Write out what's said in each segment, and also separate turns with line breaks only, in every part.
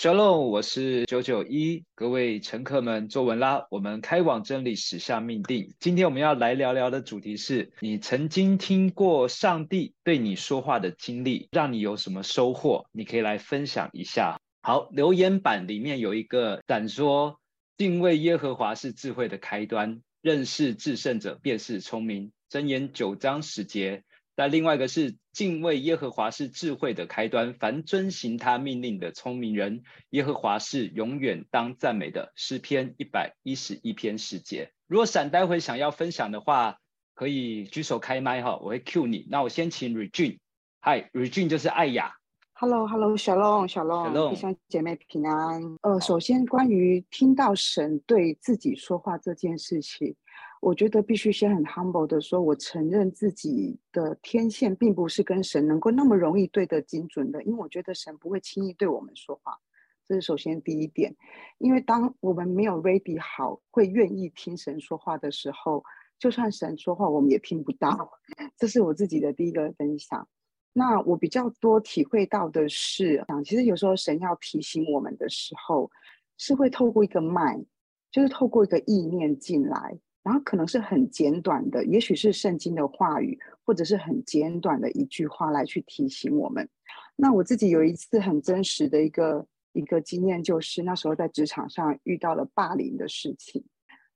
小鹿我是九九一，各位乘客们坐稳啦，我们开往真理，驶向命定。今天我们要来聊聊的主题是你曾经听过上帝对你说话的经历，让你有什么收获？你可以来分享一下。好，留言板里面有一个胆说，敬畏耶和华是智慧的开端，认识至圣者便是聪明。箴言九章十节。那另外一个是敬畏耶和华是智慧的开端，凡遵行他命令的聪明人，耶和华是永远当赞美的。诗篇一百一十一篇十节。如果闪待会想要分享的话，可以举手开麦哈，我会 cue 你。那我先请 Regine，Hi，Regine 就是艾雅。
Hello，Hello，Shalom，Shalom，弟兄姐妹平安。呃，首先关于听到神对自己说话这件事情。我觉得必须先很 humble 的说，我承认自己的天线并不是跟神能够那么容易对得精准的，因为我觉得神不会轻易对我们说话，这是首先第一点。因为当我们没有 ready 好，会愿意听神说话的时候，就算神说话，我们也听不到。这是我自己的第一个分享。那我比较多体会到的是，其实有时候神要提醒我们的时候，是会透过一个 mind，就是透过一个意念进来。然后可能是很简短的，也许是圣经的话语，或者是很简短的一句话来去提醒我们。那我自己有一次很真实的一个一个经验，就是那时候在职场上遇到了霸凌的事情。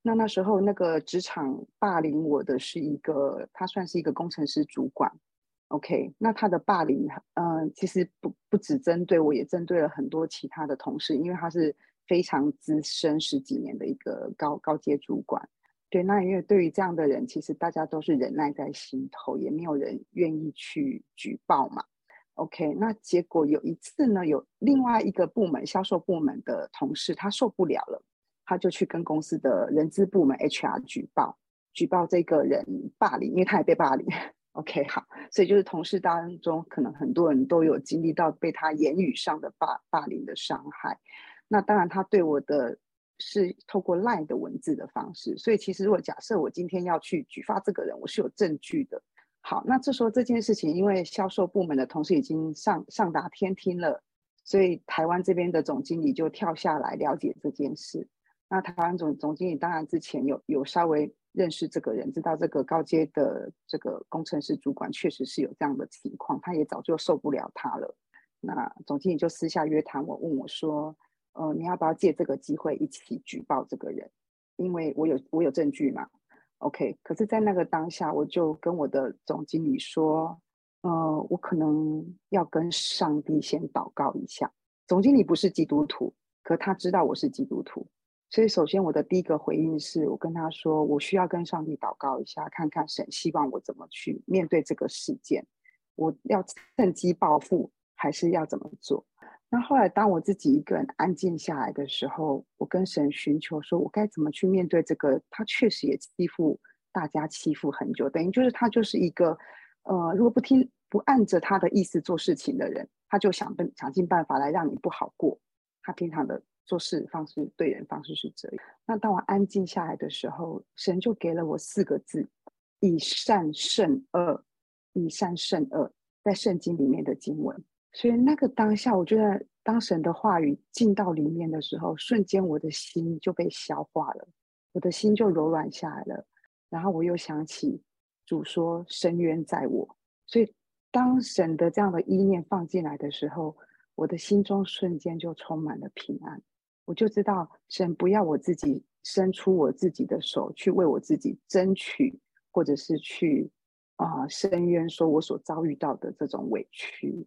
那那时候那个职场霸凌我的是一个，他算是一个工程师主管。OK，那他的霸凌，嗯、其实不不只针对我，也针对了很多其他的同事，因为他是非常资深十几年的一个高高阶主管。对，那因为对于这样的人，其实大家都是忍耐在心头，也没有人愿意去举报嘛。OK，那结果有一次呢，有另外一个部门销售部门的同事，他受不了了，他就去跟公司的人资部门 HR 举报，举报这个人霸凌，因为他也被霸凌。OK，好，所以就是同事当中，可能很多人都有经历到被他言语上的霸霸凌的伤害。那当然，他对我的。是透过 LINE 的文字的方式，所以其实如果假设我今天要去举发这个人，我是有证据的。好，那这时候这件事情，因为销售部门的同事已经上上达天听了，所以台湾这边的总经理就跳下来了解这件事。那台湾总总经理当然之前有有稍微认识这个人，知道这个高阶的这个工程师主管确实是有这样的情况，他也早就受不了他了。那总经理就私下约谈我，问我说。呃，你要不要借这个机会一起举报这个人？因为我有我有证据嘛。OK，可是，在那个当下，我就跟我的总经理说，呃，我可能要跟上帝先祷告一下。总经理不是基督徒，可他知道我是基督徒，所以首先我的第一个回应是我跟他说，我需要跟上帝祷告一下，看看神希望我怎么去面对这个事件，我要趁机报复，还是要怎么做？那后来，当我自己一个人安静下来的时候，我跟神寻求，说我该怎么去面对这个？他确实也欺负大家，欺负很久，等于就是他就是一个，呃，如果不听不按着他的意思做事情的人，他就想办想尽办法来让你不好过。他平常的做事方式、对人方式是这样。那当我安静下来的时候，神就给了我四个字：以善胜恶，以善胜恶，在圣经里面的经文。所以那个当下，我觉得当神的话语进到里面的时候，瞬间我的心就被消化了，我的心就柔软下来了。然后我又想起主说：“伸冤在我。”所以当神的这样的意念放进来的时候，我的心中瞬间就充满了平安。我就知道神不要我自己伸出我自己的手去为我自己争取，或者是去啊、呃、伸冤，说我所遭遇到的这种委屈。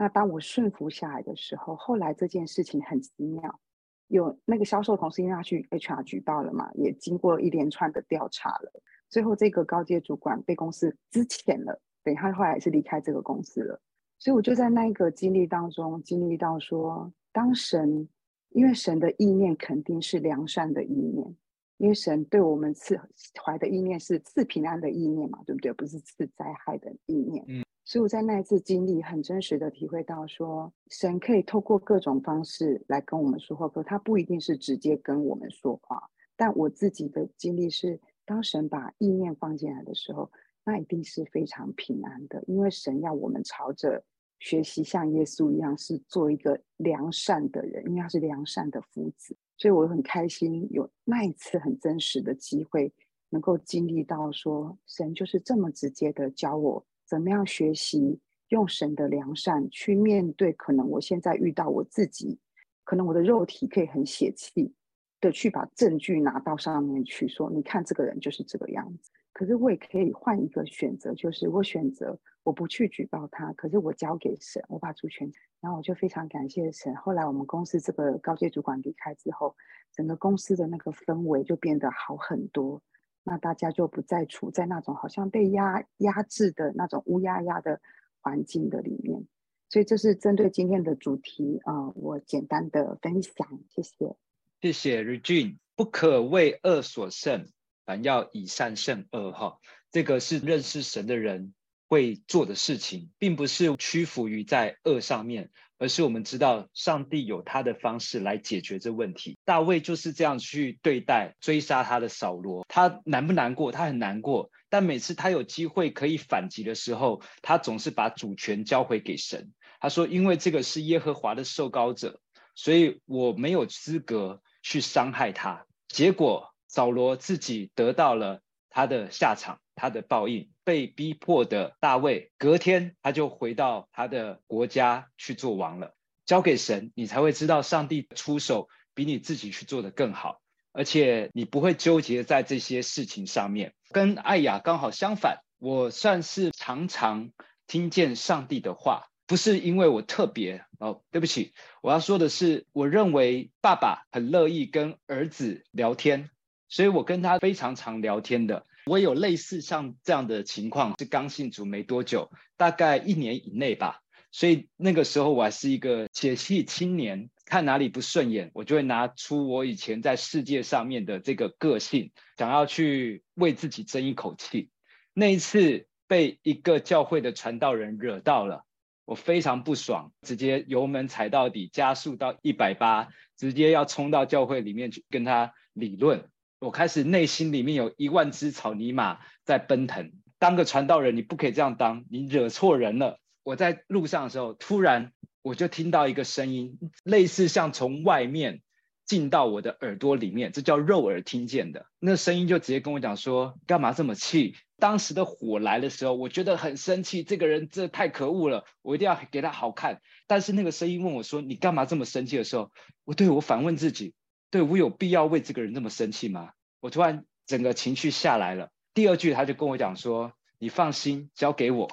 那当我顺服下来的时候，后来这件事情很奇妙，有那个销售同事因为他去 HR 举报了嘛，也经过一连串的调查了，最后这个高阶主管被公司资遣了，等他后来也是离开这个公司了。所以我就在那个经历当中经历到说，当神，因为神的意念肯定是良善的意念，因为神对我们赐怀的意念是赐平安的意念嘛，对不对？不是赐灾害的意念。嗯。所以我在那一次经历，很真实的体会到说，神可以透过各种方式来跟我们说话，可他不一定是直接跟我们说话。但我自己的经历是，当神把意念放进来的时候，那一定是非常平安的，因为神要我们朝着学习像耶稣一样，是做一个良善的人，因为他是良善的夫子。所以我很开心有那一次很真实的机会，能够经历到说，神就是这么直接的教我怎么样学习用神的良善去面对可能我现在遇到我自己，可能我的肉体可以很血气的去把证据拿到上面去说，你看这个人就是这个样子。可是我也可以换一个选择，就是我选择我不去举报他，可是我交给神，我把主权。然后我就非常感谢神。后来我们公司这个高阶主管离开之后，整个公司的那个氛围就变得好很多。那大家就不再处在那种好像被压压制的那种乌压压的环境的里面。所以这是针对今天的主题啊、我简单的分享，谢谢。
谢谢 Regine，不可为恶所胜。凡要以善胜恶，哈，这个是认识神的人会做的事情，并不是屈服于在恶上面，而是我们知道上帝有他的方式来解决这问题。大卫就是这样去对待追杀他的扫罗，他难不难过？他很难过，但每次他有机会可以反击的时候，他总是把主权交回给神。他说：“因为这个是耶和华的受膏者，所以我没有资格去伤害他。”结果。扫罗自己得到了他的下场，他的报应。被逼迫的大卫，隔天他就回到他的国家去做王了。交给神，你才会知道上帝出手比你自己去做的更好，而且你不会纠结在这些事情上面。跟艾雅刚好相反，我算是常常听见上帝的话，不是因为我特别哦，对不起，我要说的是，我认为爸爸很乐意跟儿子聊天。所以我跟他非常常聊天的，我有类似像这样的情况，是刚信主没多久，大概一年以内吧。所以那个时候我还是一个血气青年，看哪里不顺眼，我就会拿出我以前在世界上面的这个个性，想要去为自己争一口气。那一次被一个教会的传道人惹到了，我非常不爽，直接油门踩到底，加速到一百八，直接要冲到教会里面去跟他理论。我开始内心里面有一万只草泥马在奔腾。当个传道人，你不可以这样当，你惹错人了。我在路上的时候，突然我就听到一个声音，类似像从外面进到我的耳朵里面，这叫肉耳听见的。那声音就直接跟我讲说：“干嘛这么气？”当时的火来的时候，我觉得很生气，这个人这太可恶了，我一定要给他好看。但是那个声音问我说：“你干嘛这么生气？”的时候，我对我反问自己。对，我有必要为这个人那么生气吗？我突然整个情绪下来了。第二句他就跟我讲说：“你放心，交给我。”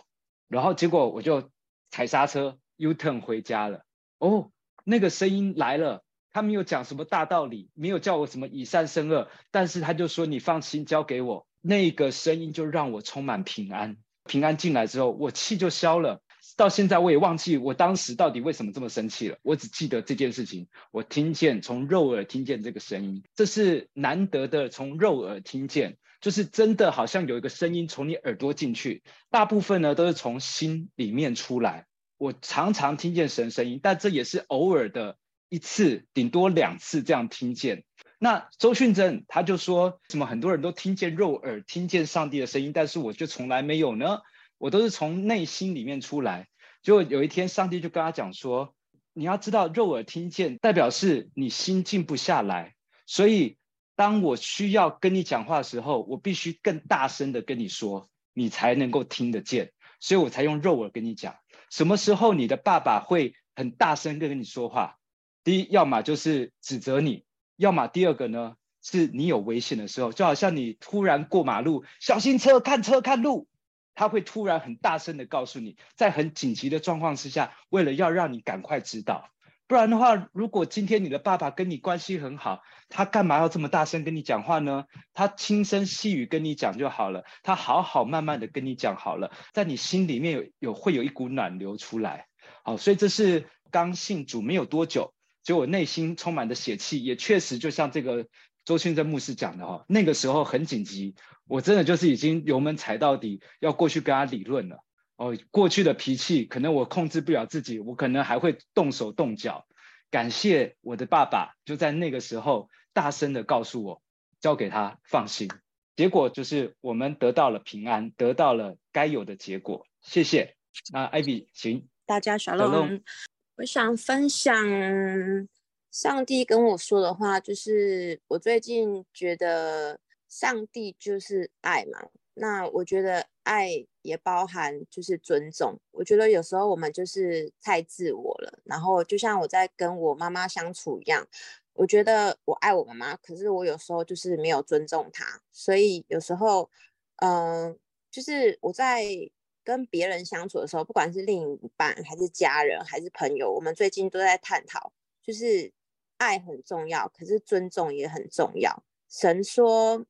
然后结果我就踩刹车，U turn 回家了。哦，那个声音来了，他没有讲什么大道理，没有叫我什么以善胜恶，但是他就说：“你放心，交给我。”那个声音就让我充满平安。平安进来之后，我气就消了。到现在我也忘记我当时到底为什么这么生气了，我只记得这件事情。我听见从肉耳听见这个声音，这是难得的从肉耳听见，就是真的好像有一个声音从你耳朵进去。大部分呢都是从心里面出来。我常常听见神声音，但这也是偶尔的一次，顶多两次这样听见。那周训正他就说什么很多人都听见肉耳听见上帝的声音，但是我就从来没有呢。我都是从内心里面出来，结果有一天上帝就跟他讲说：“你要知道，肉耳听见代表是你心静不下来，所以当我需要跟你讲话的时候，我必须更大声的跟你说，你才能够听得见，所以我才用肉耳跟你讲。什么时候你的爸爸会很大声跟跟你说话？第一，要么就是指责你，要么第二个呢，是你有危险的时候，就好像你突然过马路，小心车，看车，看路。”他会突然很大声的告诉你，在很紧急的状况之下，为了要让你赶快知道，不然的话，如果今天你的爸爸跟你关系很好，他干嘛要这么大声跟你讲话呢？他轻声细语跟你讲就好了，他好好慢慢的跟你讲好了，在你心里面有有会有一股暖流出来，好，所以这是刚信主没有多久，就我内心充满的血气，也确实就像这个。周训正牧师讲的哈，那个时候很紧急，我真的就是已经油门踩到底，要过去跟他理论了。哦，过去的脾气可能我控制不了自己，我可能还会动手动脚。感谢我的爸爸，就在那个时候大声的告诉我，交给他，放心。结果就是我们得到了平安，得到了该有的结果。谢谢。那艾比，行。
大家小龙，我想分享上帝跟我说的话，就是我最近觉得上帝就是爱嘛。那我觉得爱也包含就是尊重。我觉得有时候我们就是太自我了，然后就像我在跟我妈妈相处一样，我觉得我爱我妈妈，可是我有时候就是没有尊重她，所以有时候，嗯、就是我在跟别人相处的时候，不管是另一半还是家人还是朋友，我们最近都在探讨，就是爱很重要，可是尊重也很重要。神说。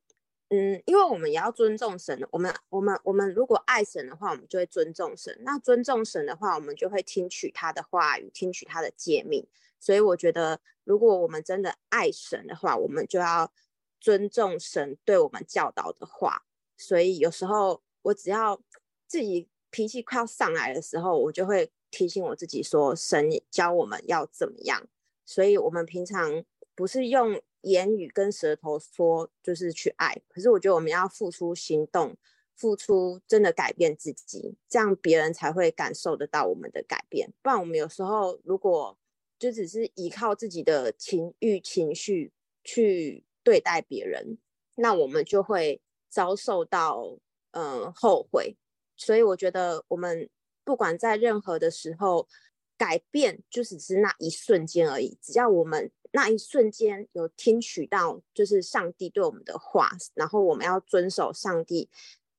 嗯，因为我们也要尊重神，我们我们我们如果爱神的话，我们就会尊重神。那尊重神的话，我们就会听取他的话语，听取他的诫命。所以我觉得，如果我们真的爱神的话，我们就要尊重神对我们教导的话。所以有时候我只要自己脾气快要上来的时候，我就会提醒我自己说，神教我们要怎么样。所以我们平常不是用。言语跟舌头说就是去爱，可是我觉得我们要付出行动，付出真的改变自己，这样别人才会感受得到我们的改变。不然我们有时候如果就只是依靠自己的情欲情绪去对待别人，那我们就会遭受到嗯、后悔。所以我觉得我们不管在任何的时候改变，就只是那一瞬间而已。只要我们。那一瞬间有听取到，就是上帝对我们的话，然后我们要遵守上帝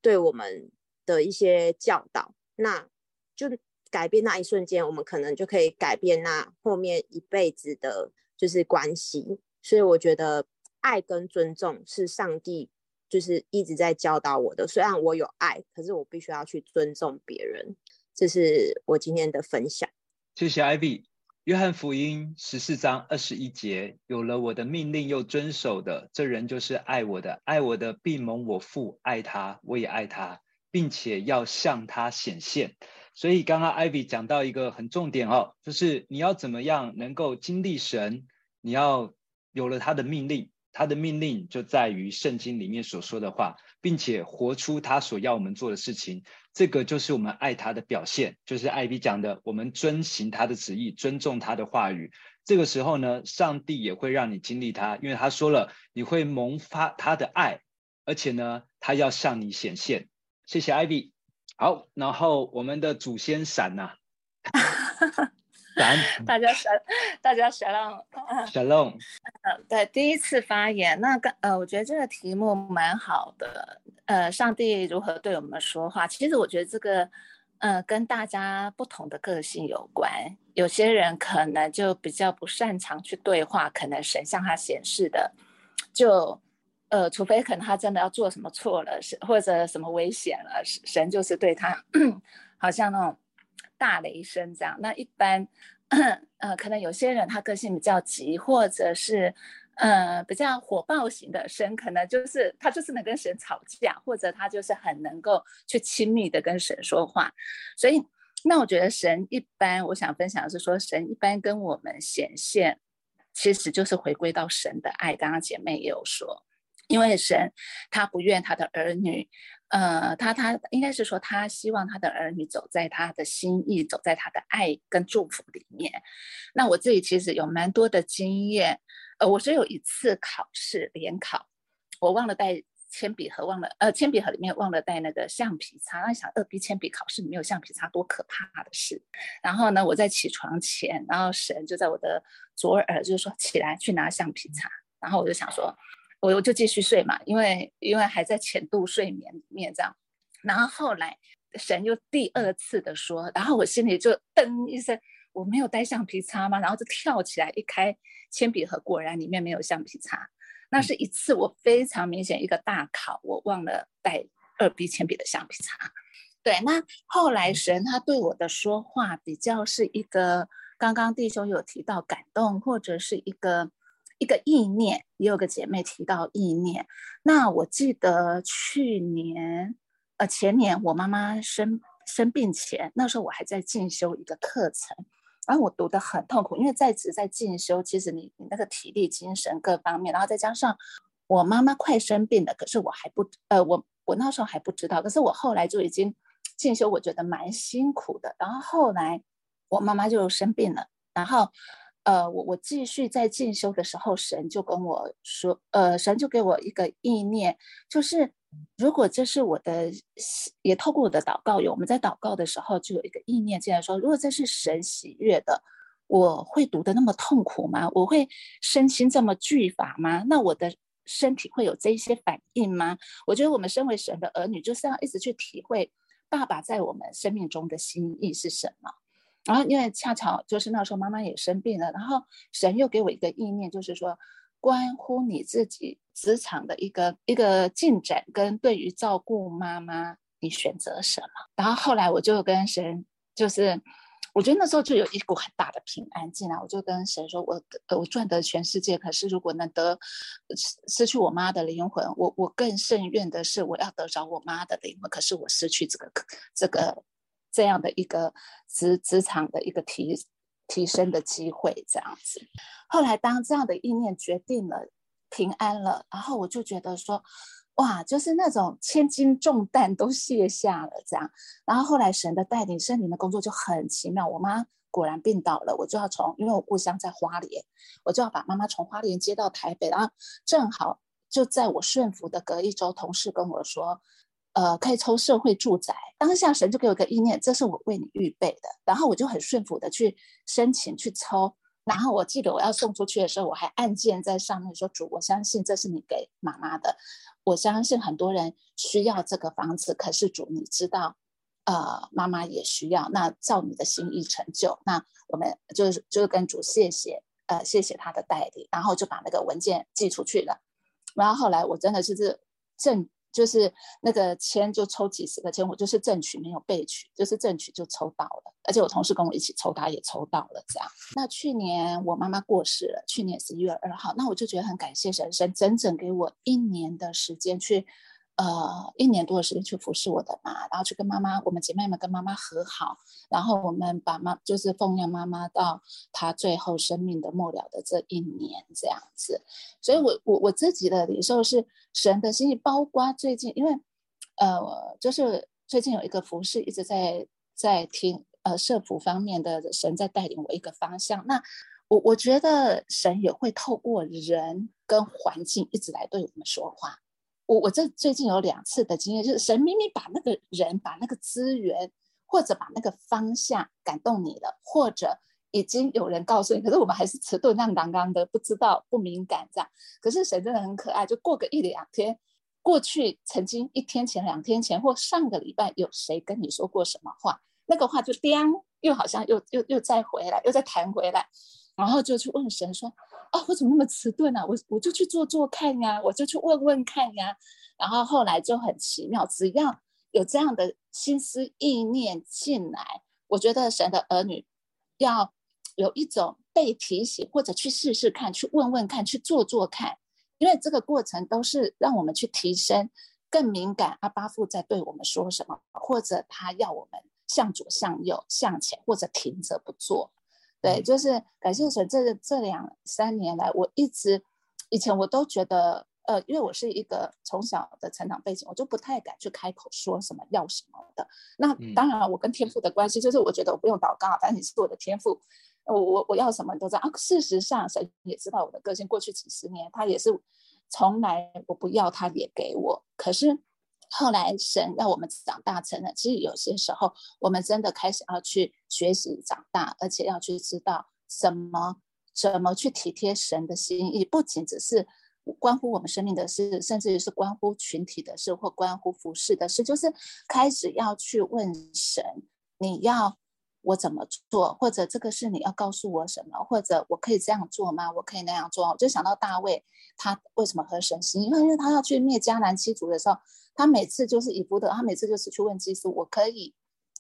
对我们的一些教导，那就改变那一瞬间，我们可能就可以改变那后面一辈子的，就是关系。所以我觉得爱跟尊重是上帝就是一直在教导我的。虽然我有爱，可是我必须要去尊重别人。这是我今天的分享。
谢谢 Ivy。约翰福音十四章二十一节，有了我的命令又遵守的，这人就是爱我的。爱我的必蒙我父爱他，我也爱他，并且要向他显现。所以刚刚 Ivy 讲到一个很重点哦，就是你要怎么样能够经历神，你要有了他的命令。他的命令就在于圣经里面所说的话，并且活出他所要我们做的事情。这个就是我们爱他的表现，就是艾比讲的，我们遵行他的旨意，尊重他的话语。这个时候呢，上帝也会让你经历他，因为他说了，你会萌发他的爱，而且呢，他要向你显现。谢谢艾比。好，然后我们的祖先闪呐、
大家闪，大家闪浪，
闪浪，
嗯，对，第一次发言，那个呃，我觉得这个题目蛮好的，呃，上帝如何对我们说话？其实我觉得这个，呃，跟大家不同的个性有关。有些人可能就比较不擅长去对话，可能神向他显示的，就，呃，除非可能他真的要做什么错了，是或者什么危险了，神就是对他，好像那种。大雷声这样，那一般，呃，可能有些人他个性比较急，或者是，呃，比较火爆型的神，可能就是他就是能跟神吵架，或者他就是很能够去亲密的跟神说话。所以，那我觉得神一般，我想分享是说，神一般跟我们显现，其实就是回归到神的爱。刚刚姐妹也有说，因为神他不愿他的儿女。呃，他他应该是说，他希望他的儿女走在他的心意，走在他的爱跟祝福里面。那我自己其实有蛮多的经验，呃，我只有一次考试联考，我忘了带铅笔盒，忘了呃铅笔盒里面忘了带那个橡皮擦。那想二 B 铅笔考试没有橡皮擦多可怕的事。然后呢，我在起床前，然后神就在我的左耳就是说起来去拿橡皮擦，然后我就想说。我我就继续睡嘛，因为因为还在浅度睡眠里面这样，然后后来神又第二次的说，然后我心里就噔一声，我没有带橡皮擦吗？然后就跳起来一开铅笔盒，果然里面没有橡皮擦。那是一次我非常明显一个大考，我忘了带二 B 铅笔的橡皮擦。对，那后来神他对我的说话比较是一个，刚刚弟兄有提到感动，或者是一个。一个意念，也有个姐妹提到意念。那我记得去年，呃，前年我妈妈生生病前，那时候我还在进修一个课程，然后我读得很痛苦，因为在职在进修，其实你你那个体力、精神各方面，然后再加上我妈妈快生病了，可是我还不，呃，我我那时候还不知道，可是我后来就已经进修，我觉得蛮辛苦的。然后后来我妈妈就生病了，然后。呃，我我继续在进修的时候，神就跟我说，呃，神就给我一个意念，就是如果这是我的，也透过我的祷告，有我们在祷告的时候就有一个意念进来说，如果这是神喜悦的，我会读得那么痛苦吗？我会身心这么惧乏吗？那我的身体会有这些反应吗？我觉得我们身为神的儿女，就是要一直去体会爸爸在我们生命中的心意是什么。然后，因为恰巧就是那时候妈妈也生病了，然后神又给我一个意念，就是说，关乎你自己职场的一个一个进展，跟对于照顾妈妈，你选择什么？然后后来我就跟神，就是我觉得那时候就有一股很大的平安进来，我就跟神说，我我赚得全世界，可是如果能得失去我妈的灵魂，我我更甚愿的是我要得着我妈的灵魂，可是我失去这个这个。这样的一个职职场的一个提提升的机会，这样子。后来当这样的意念决定了平安了，然后我就觉得说，哇，就是那种千斤重担都卸下了，这样。然后后来神的带领，圣灵的工作就很奇妙。我妈果然病倒了，我就要从，因为我故乡在花莲，我就要把妈妈从花莲接到台北，然后正好就在我顺服的隔一周，同事跟我说。呃，可以抽社会住宅。当下神就给我个意念，这是我为你预备的。然后我就很顺服的去申请去抽。然后我记得我要送出去的时候，我还按键在上面说：“主，我相信这是你给妈妈的。我相信很多人需要这个房子，可是主你知道，呃，妈妈也需要。那照你的心意成就。那我们就是就是跟主谢谢，呃，谢谢他的带领。然后就把那个文件寄出去了。然后后来我真的是这正。就是那个签就抽几十个签，我就是正取没有被取，就是正取就抽到了，而且我同事跟我一起抽，他也抽到了这样。那去年我妈妈过世了，去年十一月二号，那我就觉得很感谢神，神整整给我一年的时间去。呃，一年多的时间去服侍我的妈，然后去跟妈妈，我们姐妹们跟妈妈和好，然后我们把妈就是奉养妈妈到她最后生命的末了的这一年这样子。所以我，我我自己的领受是神的心意，包括最近，因为呃，就是最近有一个服侍一直在在听，呃，社福方面的神在带领我一个方向。那我我觉得神也会透过人跟环境一直来对我们说话。我我这最近有两次的经验，就是神明明把那个人、把那个资源，或者把那个方向感动你了，或者已经有人告诉你，可是我们还是迟钝、浪荡荡的，不知道、不敏感这样。可是神真的很可爱，就过个一两天，过去曾经一天前、两天前或上个礼拜有谁跟你说过什么话，那个话就叮，又好像又又又再回来，又再弹回来。然后就去问神说：“哦，我怎么那么迟钝啊？我我就去做做看呀，我就去问问看呀。”然后后来就很奇妙，只要有这样的心思意念进来，我觉得神的儿女要有一种被提醒，或者去试试看，去问问看，去做做看，因为这个过程都是让我们去提升，更敏感。阿巴父在对我们说什么，或者他要我们向左、向右、向前，或者停着不做。对，就是感谢神。这这两三年来，我一直以前我都觉得，呃，因为我是一个从小的成长背景，我就不太敢去开口说什么要什么的。那当然，我跟天赋的关系，就是我觉得我不用祷告，反正你是我的天赋，我我我要什么都知道啊。事实上，神也知道我的个性，过去几十年，他也是从来我不要，他也给我。可是。后来神让我们长大成人，其实有些时候我们真的开始要去学习长大，而且要去知道什么怎么去体贴神的心意，不仅只是关乎我们生命的事，甚至于是关乎群体的事或关乎服饰的事，就是开始要去问神，你要。我怎么做，或者这个是你要告诉我什么，或者我可以这样做吗？我可以那样做。我就想到大卫，他为什么合神心？因为因为他要去灭迦南七族的时候，他每次就是以弗德，他每次就是去问祭司：我可以，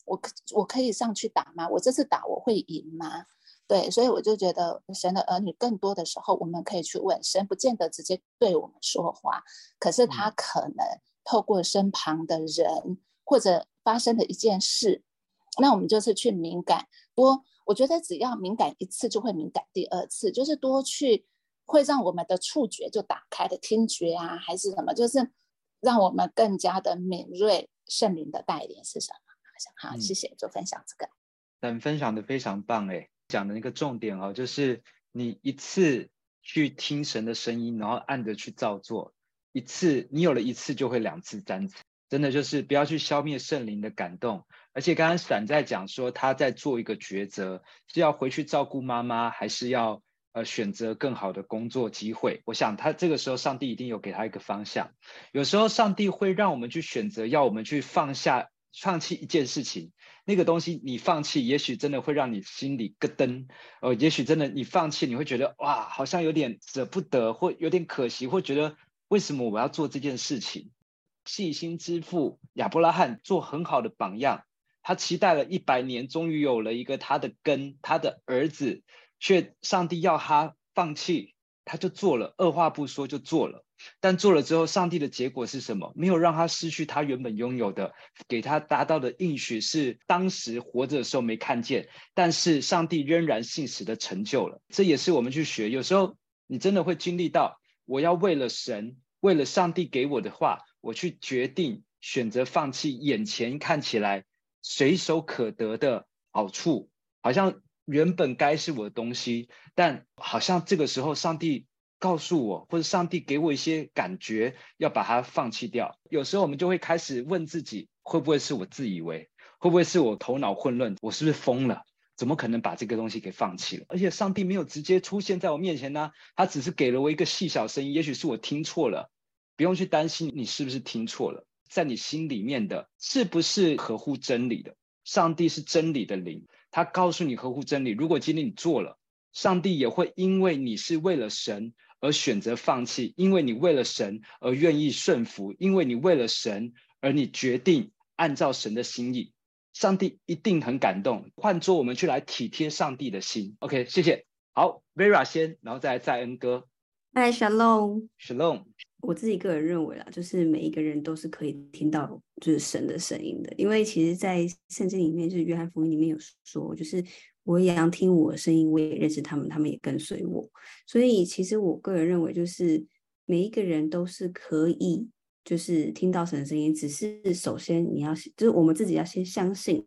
我可我可以上去打吗？我这次打我会赢吗？对，所以我就觉得神的儿女更多的时候，我们可以去问神，不见得直接对我们说话，可是他可能透过身旁的人或者发生的一件事。那我们就是去敏感多，我觉得只要敏感一次，就会敏感第二次，就是多去会让我们的触觉就打开的听觉啊，还是什么，就是让我们更加的敏锐圣灵的带领是什么？好，谢谢，就分享这个。
但分享的非常棒诶，讲的那个重点哦，就是你一次去听神的声音，然后按着去照做，一次你有了一次就会两次三次，真的就是不要去消灭圣灵的感动。而且刚刚闪在讲说他在做一个抉择，是要回去照顾妈妈，还是要呃选择更好的工作机会？我想他这个时候上帝一定有给他一个方向。有时候上帝会让我们去选择，要我们去放下。放弃一件事情，那个东西你放弃，也许真的会让你心里咯噔。呃，也许真的你放弃，你会觉得哇，好像有点舍不得，或有点可惜，或觉得为什么我要做这件事情？细心之父亚伯拉罕做很好的榜样，他期待了一百年，终于有了一个他的根，他的儿子，却上帝要他放弃，他就做了，二话不说就做了。但做了之后，上帝的结果是什么？没有让他失去他原本拥有的，给他达到的应许是当时活着的时候没看见，但是上帝仍然信实的成就了。这也是我们去学。有时候你真的会经历到，我要为了神，为了上帝给我的话，我去决定选择放弃眼前看起来随手可得的好处，好像原本该是我的东西，但好像这个时候上帝。告诉我，或者上帝给我一些感觉，要把它放弃掉。有时候我们就会开始问自己，会不会是我自以为？会不会是我头脑混乱？我是不是疯了？怎么可能把这个东西给放弃了？而且上帝没有直接出现在我面前呢，他只是给了我一个细小声音，也许是我听错了。不用去担心你是不是听错了，在你心里面的是不是合乎真理的？上帝是真理的灵，他告诉你合乎真理。如果今天你做了，上帝也会因为你是为了神。而选择放弃，因为你为了神而愿意顺服，因为你为了神而你决定按照神的心意，上帝一定很感动。换做我们去来体贴上帝的心。OK，谢谢。好，Vera 先，然后再来再恩哥。
哎，Shalom，Shalom。
我
自己个人认为啦，就是每一个人都是可以听到就是神的声音的，因为其实，在圣经里面，就是约翰福音里面有说，就是。我也要听我的声音，我也认识他们，他们也跟随我。所以，其实我个人认为，就是每一个人都是可以，就是听到神的声音。只是首先你要，就是我们自己要先相信，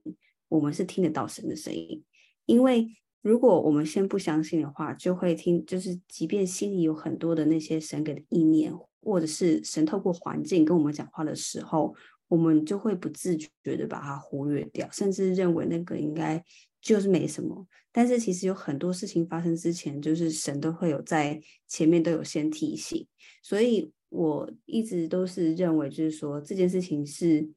我们是听得到神的声音。因为如果我们先不相信的话，就会听，就是即便心里有很多的那些神给的意念，或者是神透过环境跟我们讲话的时候，我们就会不自觉的把它忽略掉，甚至认为那个应该。就是没什么，但是其实有很多事情发生之前，就是神都会有在前面都有先提醒，所以我一直都是认为，就是说这件事情是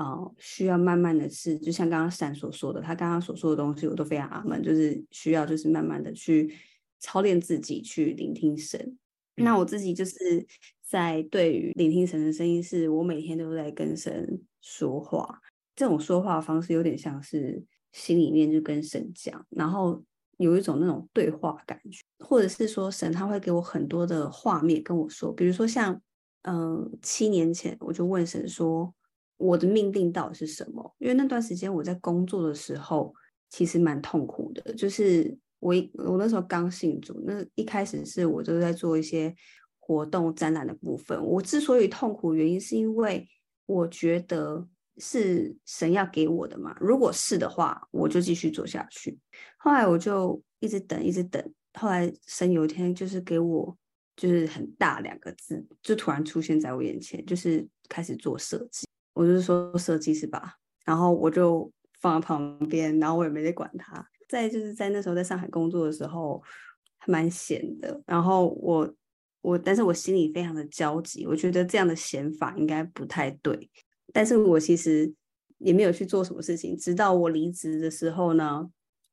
啊、呃、需要慢慢的是，就像刚刚闪所说的，他刚刚所说的东西，我都非常阿门，就是需要就是慢慢的去操练自己去聆听神。那我自己就是在对于聆听神的声音，是我每天都在跟神说话，这种说话的方式有点像是。心里面就跟神讲，然后有一种那种对话感觉，或者是说神他会给我很多的画面跟我说，比如说像，嗯、呃，七年前我就问神说，我的命定到底是什么？因为那段时间我在工作的时候其实蛮痛苦的，就是我我那时候刚信主，那一开始是我就在做一些活动展览的部分，我之所以痛苦原因是因为我觉得。是神要给我的嘛？如果是的话，我就继续做下去。后来我就一直等，一直等。后来神有一天就是给我，就是很大两个字，就突然出现在我眼前，就是开始做设计。我就是说设计是吧？然后我就放在旁边，然后我也没得管他。再就是在那时候在上海工作的时候，还蛮闲的。然后我我，但是我心里非常的焦急，我觉得这样的闲法应该不太对。但是我其实也没有去做什么事情，直到我离职的时候呢，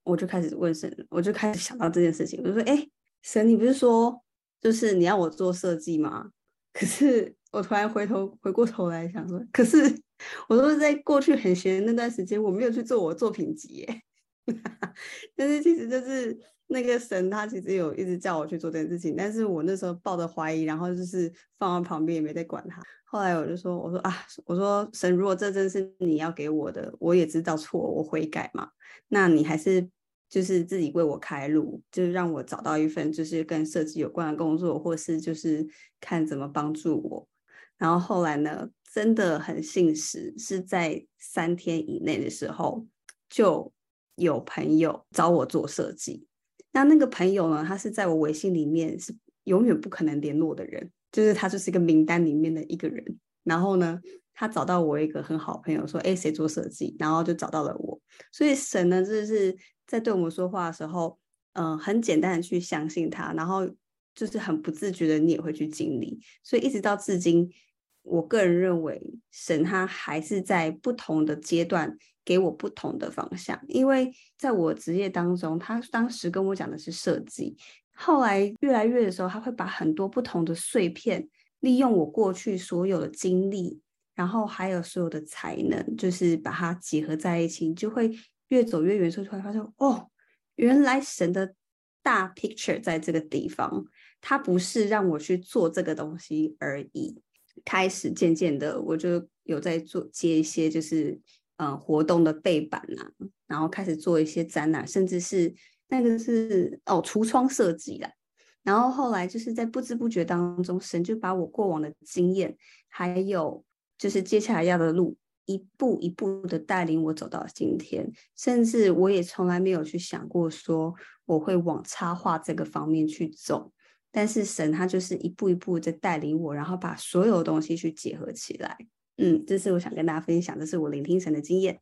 我就开始问神，我就开始想到这件事情，我就说：“哎，神，你不是说就是你要我做设计吗？”可是我突然回头回过头来想说，可是我都是在过去很闲的那段时间，我没有去做我作品集耶。但是其实就是那个神，他其实有一直叫我去做这件事情，但是我那时候抱着怀疑，然后就是放在旁边也没在管他。后来我就说：“我说啊，我说神，如果这真是你要给我的，我也知道错，我悔改嘛。那你还是就是自己为我开路，就是让我找到一份就是跟设计有关的工作，或是就是看怎么帮助我。然后后来呢，真的很信实，是在三天以内的时候就有朋友找我做设计，那那个朋友呢，他是在我微信里面是永远不可能联络的人，就是他就是一个名单里面的一个人。然后呢，他找到我一个很好朋友，说：“哎，谁做设计？”然后就找到了我。所以神呢，就是在对我们说话的时候，嗯、很简单的去相信他，然后就是很不自觉的你也会去经历。所以一直到至今，我个人认为神他还是在不同的阶段。给我不同的方向，因为在我职业当中，他当时跟我讲的是设计，后来越来越的时候，他会把很多不同的碎片，利用我过去所有的经历，然后还有所有的才能，就是把它结合在一起，就会越走越远，说出来发现哦，原来神的大 picture 在这个地方，他不是让我去做这个东西而已。开始渐渐的，我就有在做接一些就是。呃，活动的背板啊，然后开始做一些展览，甚至是那个是哦橱窗设计啦。然后后来就是在不知不觉当中，神就把我过往的经验，还有就是接下来要的路，一步一步的带领我走到今天。甚至我也从来没有去想过说我会往插画这个方面去走，但是神他就是一步一步的带领我，然后把所有东西去结合起来。嗯，这是我想跟大家分享，这是我聆听神的经验。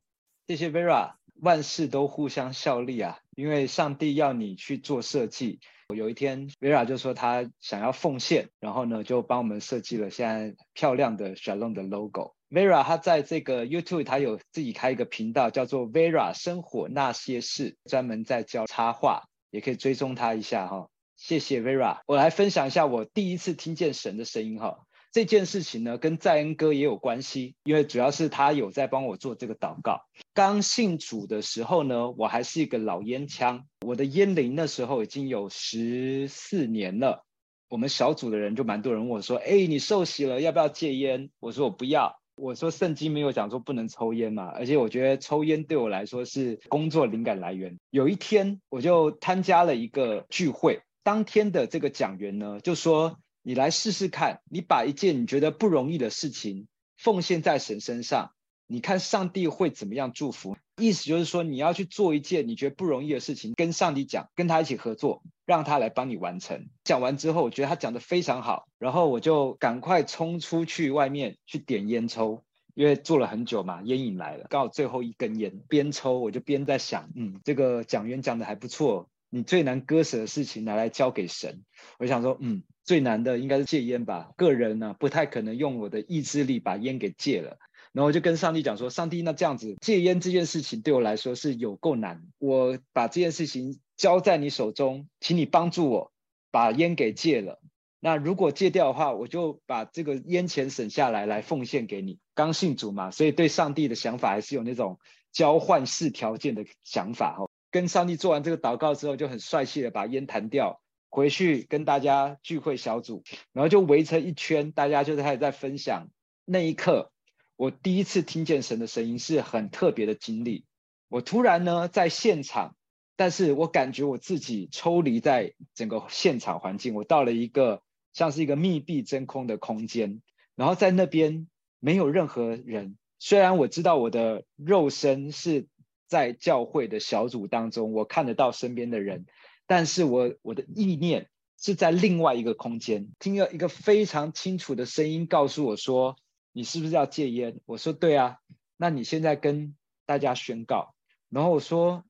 谢谢 Vera，万事都互相效力啊，因为上帝要你去做设计。有一天，Vera 就说他想要奉献，然后呢，就帮我们设计了现在漂亮的沙龙的 logo。Vera 他在这个 YouTube，他有自己开一个频道，叫做 Vera 生活那些事，专门在教插画，也可以追踪他一下哈。谢谢 Vera，我来分享一下我第一次听见神的声音哈。这件事情呢，跟在恩哥也有关系，因为主要是他有在帮我做这个祷告。刚信主的时候呢，我还是一个老烟枪，我的烟龄那时候已经有十四年了。我们小组的人就蛮多人问我说：“哎，你受洗了，要不要戒烟？”我说：“我不要。”我说：“圣经没有讲说不能抽烟嘛，而且我觉得抽烟对我来说是工作灵感来源。”有一天，我就参加了一个聚会，当天的这个讲员呢，就说。你来试试看，你把一件你觉得不容易的事情奉献在神身上，你看上帝会怎么样祝福？意思就是说，你要去做一件你觉得不容易的事情，跟上帝讲，跟他一起合作，让他来帮你完成。讲完之后，我觉得他讲得非常好，然后我就赶快冲出去外面去点烟抽，因为坐了很久嘛，烟瘾来了，刚好最后一根烟，边抽我就边在想，嗯，这个讲员讲得还不错，你最难割舍的事情拿来交给神，我想说，嗯。最难的应该是戒烟吧，个人呢不太可能用我的意志力把烟给戒了。然后我就跟上帝讲说：“上帝，那这样子戒烟这件事情对我来说是有够难，我把这件事情交在你手中，请你帮助我把烟给戒了。那如果戒掉的话，我就把这个烟钱省下来来奉献给你。刚信主嘛，所以对上帝的想法还是有那种交换式条件的想法哈。跟上帝做完这个祷告之后，就很帅气的把烟弹掉。”回去跟大家聚会小组，然后就围成一圈，大家就开始在分享。那一刻，我第一次听见神的声音，是很特别的经历。我突然呢在现场，但是我感觉我自己抽离在整个现场环境，我到了一个像是一个密闭真空的空间，然后在那边没有任何人。虽然我知道我的肉身是在教会的小组当中，我看得到身边的人。但是我我的意念是在另外一个空间，听了一个非常清楚的声音告诉我说：“你是不是要戒烟？”我说：“对啊。”那你现在跟大家宣告。然后我说：“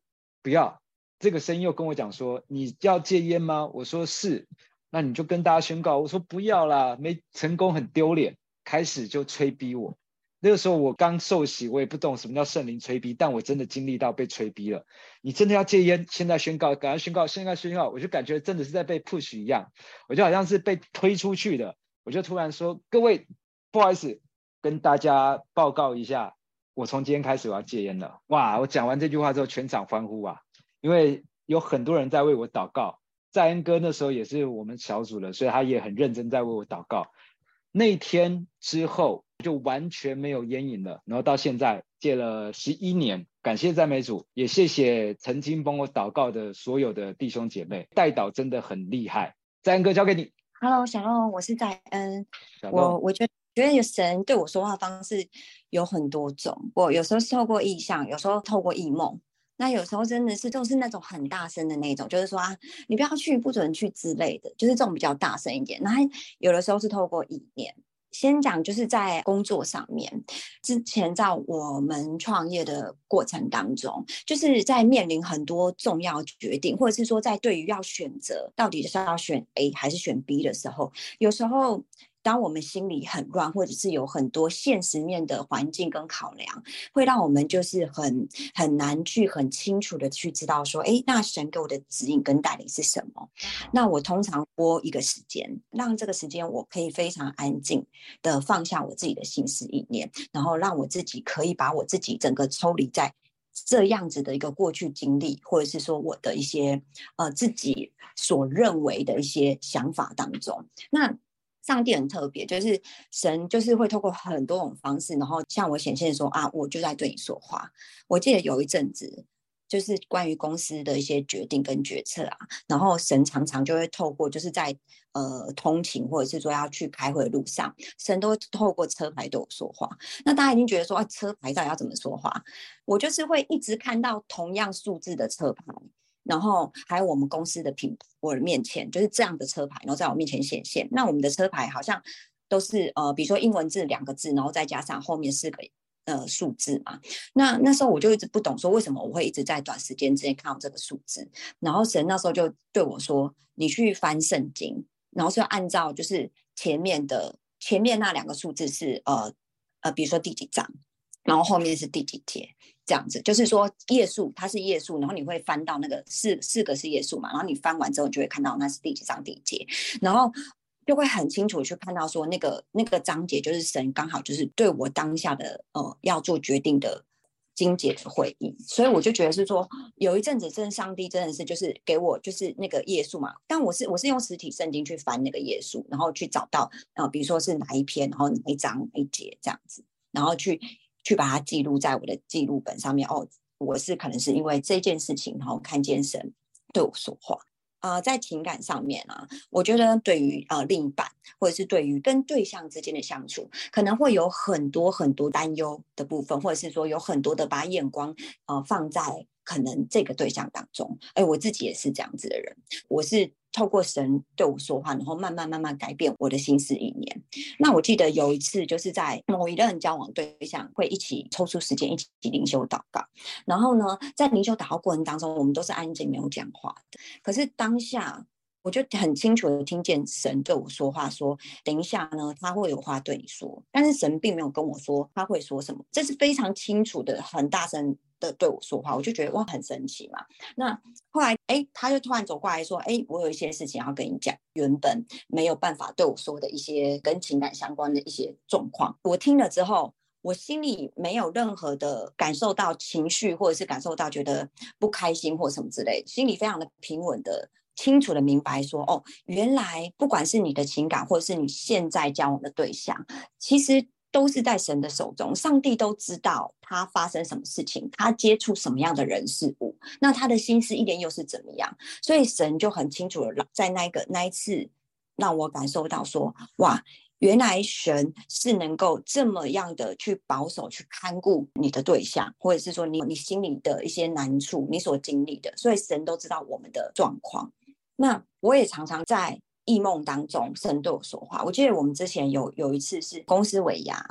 不要。”这个声音又跟我讲说：“你要戒烟吗？”我说：“是。”那你就跟大家宣告。我说：“不要啦，没成功很丢脸。”开始就催逼我。那个时候我刚受洗，我也不懂什么叫圣灵催逼，但我真的经历到被催逼了。你真的要戒烟？现在宣告，赶快宣告，现在宣告，我就感觉真的是在被 push 一样，我就好像是被推出去的。我就突然说：“各位，不好意思，跟大家报告一下，我从今天开始我要戒烟了。”哇！我讲完这句话之后，全场欢呼啊，因为有很多人在为我祷告。在恩哥那时候也是我们小组的，所以他也很认真在为我祷告。那天之后就完全没有烟瘾了，然后到现在戒了十一年，感谢赞美主，也谢谢曾经帮我祷告的所有的弟兄姐妹，代祷真的很厉害。在恩哥交给你
，Hello，小龙，我是在恩，我我觉得觉得有神对我说话方式有很多种，我有时候是透过意象，有时候透过异梦，那有时候真的是都是那种很大声的那种，就是说啊，你不要去，不准去之类的，就是这种比较大声一点。那有的时候是透过意念。先讲就是在工作上面，之前在我们创业的过程当中，就是在面临很多重要决定，或者是说在对于要选择到底是要选 A 还是选 B 的时候，有时候。当我们心里很乱，或者是有很多现实面的环境跟考量，会让我们就是很很难去很清楚的去知道说，哎，那神给我的指引跟带领是什么？那我通常拨一个时间，让这个时间我可以非常安静的放下我自己的心思意念，然后让我自己可以把我自己整个抽离在这样子的一个过去经历，或者是说我的一些呃自己所认为的一些想法当中，那。上帝很特别，就是神就是会透过很多种方式，然后向我显现说啊，我就在对你说话。我记得有一阵子，就是关于公司的一些决定跟决策啊，然后神常常就会透过就是在呃通勤或者是说要去开会的路上，神都会透过车牌对我说话。那大家已经觉得说啊，车牌到底要怎么说话？我就是会一直看到同样数字的车牌。然后还有我们公司的品，我的面前就是这样的车牌，然后在我面前显现。那我们的车牌好像都是呃，比如说英文字两个字，然后再加上后面四个呃数字嘛。那那时候我就一直不懂，说为什么我会一直在短时间之内看到这个数字。然后神那时候就对我说：“你去翻圣经，然后是要按照就是前面的前面那两个数字是呃呃，比如说第几章，然后后面是第几节。”这样子就是说页数，它是页数，然后你会翻到那个四四个是页数嘛，然后你翻完之后就会看到那是第几章第几节，然后就会很清楚去看到说那个那个章节就是神刚好就是对我当下的呃要做决定的精简的回应，所以我就觉得是说有一阵子真上帝真的是就是给我就是那个页数嘛，但我是我是用实体圣经去翻那个页数，然后去找到啊、比如说是哪一篇，然后哪一章哪一节这样子，然后去。去把它记录在我的记录本上面哦，我是可能是因为这件事情，然后看见神对我说话啊、在情感上面啊，我觉得对于呃另一半或者是对于跟对象之间的相处，可能会有很多很多担忧的部分，或者是说有很多的把眼光呃放在可能这个对象当中。哎，我自己也是这样子的人，我是。透过神对我说话，然后慢慢慢慢改变我的心思意念。那我记得有一次，就是在某一任交往对象会一起抽出时间一起灵修祷告。然后呢，在灵修祷告过程当中，我们都是安静没有讲话的。可是当下，我就很清楚的听见神对我说话，说：“等一下呢，他会有话对你说。”但是神并没有跟我说他会说什么，这是非常清楚的，很大声。的对我说话，我就觉得哇，很神奇嘛。那后来哎，他就突然走过来说：“哎，我有一些事情要跟你讲，原本没有办法对我说的一些跟情感相关的一些状况。”我听了之后，我心里没有任何的感受到情绪，或者是感受到觉得不开心或什么之类，心里非常的平稳的、清楚的明白说：“哦，原来不管是你的情感，或者是你现在交往的对象，其实。”都是在神的手中，上帝都知道他发生什么事情，他接触什么样的人事物，那他的心思意念又是怎么样？所以神就很清楚了在那个那一次让我感受到说，哇，原来神是能够这么样的去保守、去看顾你的对象，或者是说你你心里的一些难处，你所经历的，所以神都知道我们的状况。那我也常常在。异梦当中，神对我说话。我记得我们之前有有一次是公司尾牙，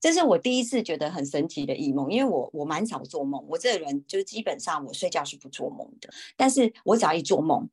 这是我第一次觉得很神奇的异梦。因为我我蛮少做梦，我这个人就是基本上我睡觉是不做梦的。但是我只要一做梦，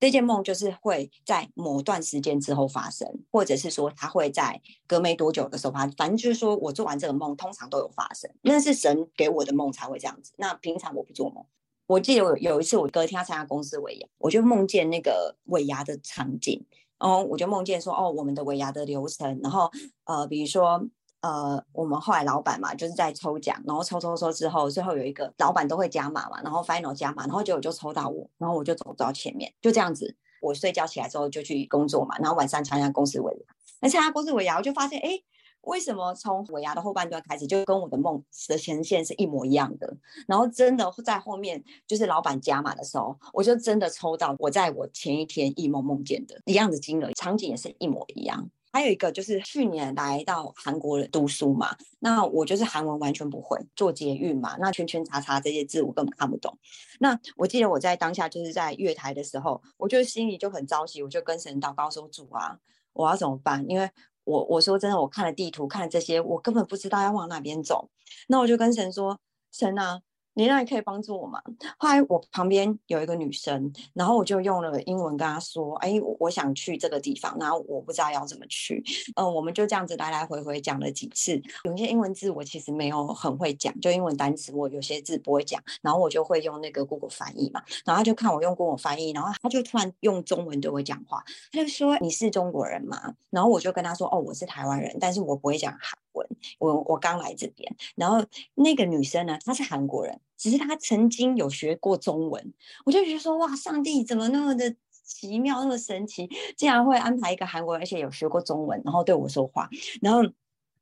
这件梦就是会在某段时间之后发生，或者是说它会在隔没多久的时候发。反正就是说我做完这个梦，通常都有发生。那是神给我的梦才会这样子。那平常我不做梦。我记得有有一次，我隔天要参加公司尾牙，我就梦见那个尾牙的场景，然后我就梦见说，哦，我们的尾牙的流程，然后呃，比如说呃，我们后来老板嘛，就是在抽奖，然后抽抽抽之后，最后有一个老板都会加码嘛，然后 final 加码，然后结果就抽到我，然后我就走到前面，就这样子，我睡觉起来之后就去工作嘛，然后晚上参加公司尾牙，那参加公司尾牙，我就发现，哎。为什么从尾牙的后半段开始就跟我的梦的前线是一模一样的？然后真的在后面就是老板加码的时候，我就真的抽到我在我前一天异梦梦见的一样的金额，场景也是一模一样。还有一个就是去年来到韩国读书嘛，那我就是韩文完全不会，做捷运嘛，那圈圈叉叉这些字我根本看不懂。那我记得我在当下就是在月台的时候，我就心里就很着急，我就跟神祷告说：“主啊，我要怎么办？”因为我我说真的，我看了地图，看了这些，我根本不知道要往哪边走。那我就跟神说：“神啊。”你那里可以帮助我吗？后来我旁边有一个女生，然后我就用了英文跟她说：“哎，我想去这个地方，然后我不知道要怎么去。”嗯，我们就这样子来来回回讲了几次。有些英文字我其实没有很会讲，就英文单词我有些字不会讲，然后我就会用那个 Google 翻译嘛。然后他就看我用 Google 翻译，然后他就突然用中文对我讲话，他就说：“你是中国人吗？”然后我就跟他说：“哦，我是台湾人，但是我不会讲韩文，我我刚来这边。”然后那个女生呢，她是韩国人。只是她曾经有学过中文，我就觉得说哇，上帝怎么那么的奇妙，那么神奇，竟然会安排一个韩国人，而且有学过中文，然后对我说话，然后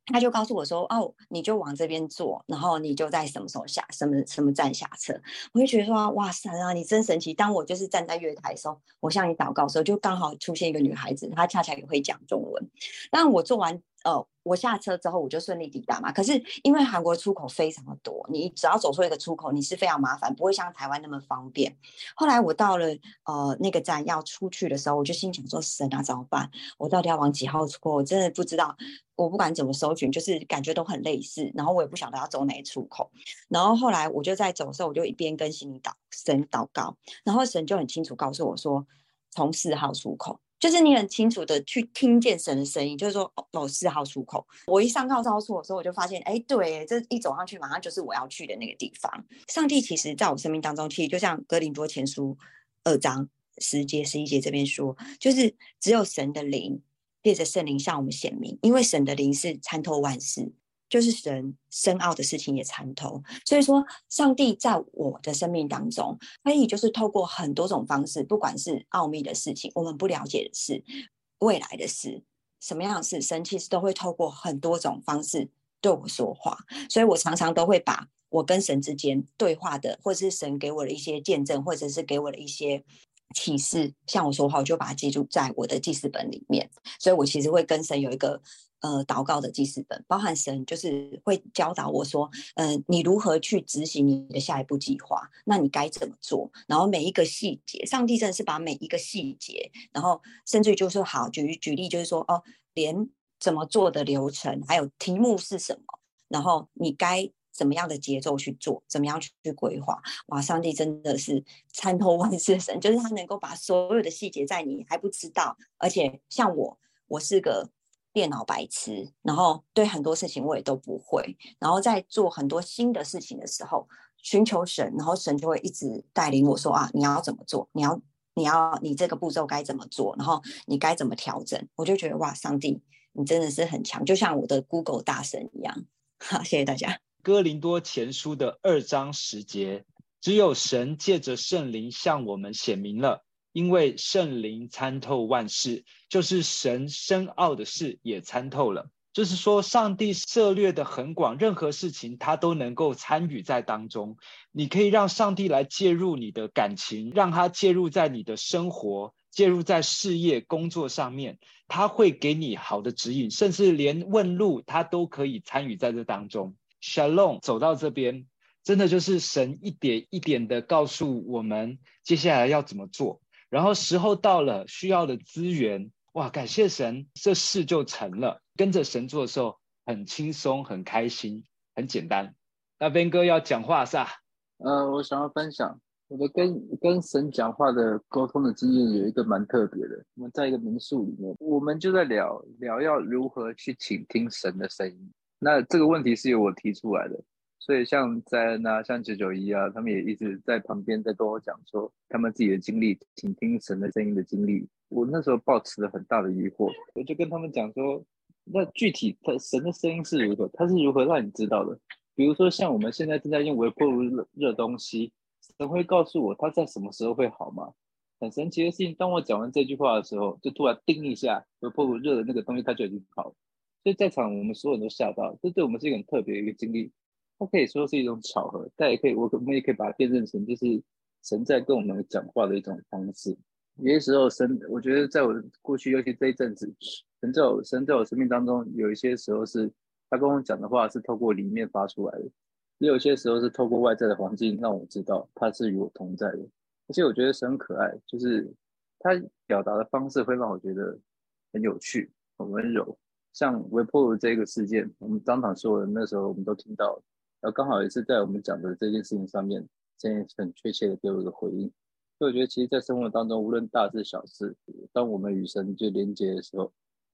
他就告诉我说，哦，你就往这边坐，然后你就在什么时候下，什么什么站下车。我就觉得说哇塞啊，你真神奇。当我就是站在月台的时候，我向你祷告的时候，就刚好出现一个女孩子，她恰恰也会讲中文。当我做完。呃，我下车之后我就顺利抵达嘛。可是因为韩国出口非常的多，你只要走出一个出口，你是非常麻烦，不会像台湾那么方便。后来我到了呃那个站要出去的时候，我就心想说：神啊，怎么办？我到底要往几号出口？我真的不知道。我不管怎么搜寻，就是感觉都很类似。然后我也不晓得要走哪出口。然后后来我就在走的时候，我就一边跟心里祷神祷告，然后神就很清楚告诉我说，从四号出口。就是你很清楚的去听见神的声音，就是说哦，四号出口。我一上到高处的时候，我就发现，哎，对，这一走上去，马上就是我要去的那个地方。上帝其实在我生命当中，其实就像哥林多前书二章十节、十一节这边说，就是只有神的灵借着圣灵向我们显明，因为神的灵是参透万事。就是神深奥的事情也参透，所以说上帝在我的生命当中，可以就是透过很多种方式，不管是奥秘的事情，我们不了解的事，未来的事，什么样的事，神其实都会透过很多种方式对我说话。所以我常常都会把我跟神之间对话的，或者是神给我的一些见证，或者是给我的一些启示，向我说话，我就把它记录在我的记事本里面。所以我其实会跟神有一个。呃，祷告的记事本包含神就是会教导我说，嗯、你如何去执行你的下一步计划？那你该怎么做？然后每一个细节，上帝真的是把每一个细节，然后甚至于就是好举举例，就是说哦，连怎么做的流程，还有题目是什么，然后你该怎么样的节奏去做，怎么样去规划？哇，上帝真的是参透万 事神，就是他能够把所有的细节在你还不知道，而且像我，我是个。电脑白痴，然后对很多事情我也都不会，然后在做很多新的事情的时候，寻求神，然后神就会一直带领我说啊，你要怎么做？你要你要你这个步骤该怎么做？然后你该怎么调整？我就觉得哇，上帝，你真的是很强，就像我的 Google 大神一样。好，谢谢大家。
哥林多前书的二章十节，只有神借着圣灵向我们显明了。因为圣灵参透万事，就是神深奥的事也参透了。就是说，上帝涉猎的很广，任何事情他都能够参与在当中。你可以让上帝来介入你的感情，让他介入在你的生活，介入在事业、工作上面，他会给你好的指引，甚至连问路他都可以参与在这当中。Shalom，走到这边，真的就是神一点一点的告诉我们接下来要怎么做。然后时候到了，需要的资源，哇，感谢神，这事就成了。跟着神做的时候，很轻松，很开心，很简单。那边哥要讲话是吧？
呃，我想要分享我的跟跟神讲话的沟通的经验，有一个蛮特别的。我们在一个民宿里面，我们就在聊聊要如何去倾听神的声音。那这个问题是由我提出来的。所以像在那像九九一啊，他们也一直在旁边在跟我讲说他们自己的经历，倾听神的声音的经历。我那时候抱持了很大的疑惑，我就跟他们讲说，那具体他神的声音是如何？他是如何让你知道的？比如说像我们现在正在用微波炉热热东西，神会告诉我他在什么时候会好吗？很神奇的事情，当我讲完这句话的时候，就突然叮一下，微波炉热的那个东西它就已经好了。所以在场我们所有人都吓到，这对我们是一个很特别的一个经历。它可以说是一种巧合，但也可以，我我们也可以把它辨认成就是神在跟我们讲话的一种方式。有些时候神，我觉得在我过去，尤其这一阵子，神在我神在我生命当中，有一些时候是他跟我讲的话是透过里面发出来的，也有些时候是透过外在的环境让我知道他是与我同在的。而且我觉得神很可爱，就是他表达的方式会让我觉得很有趣、很温柔。像微波炉这个事件，我们当场说的那时候我们都听到，然后刚好也是在我们讲的这件事情上面，这样很确切的给我一个回应。所以我觉得，其实，在生活当中，无论大事小事，当我们与神就连接的时候，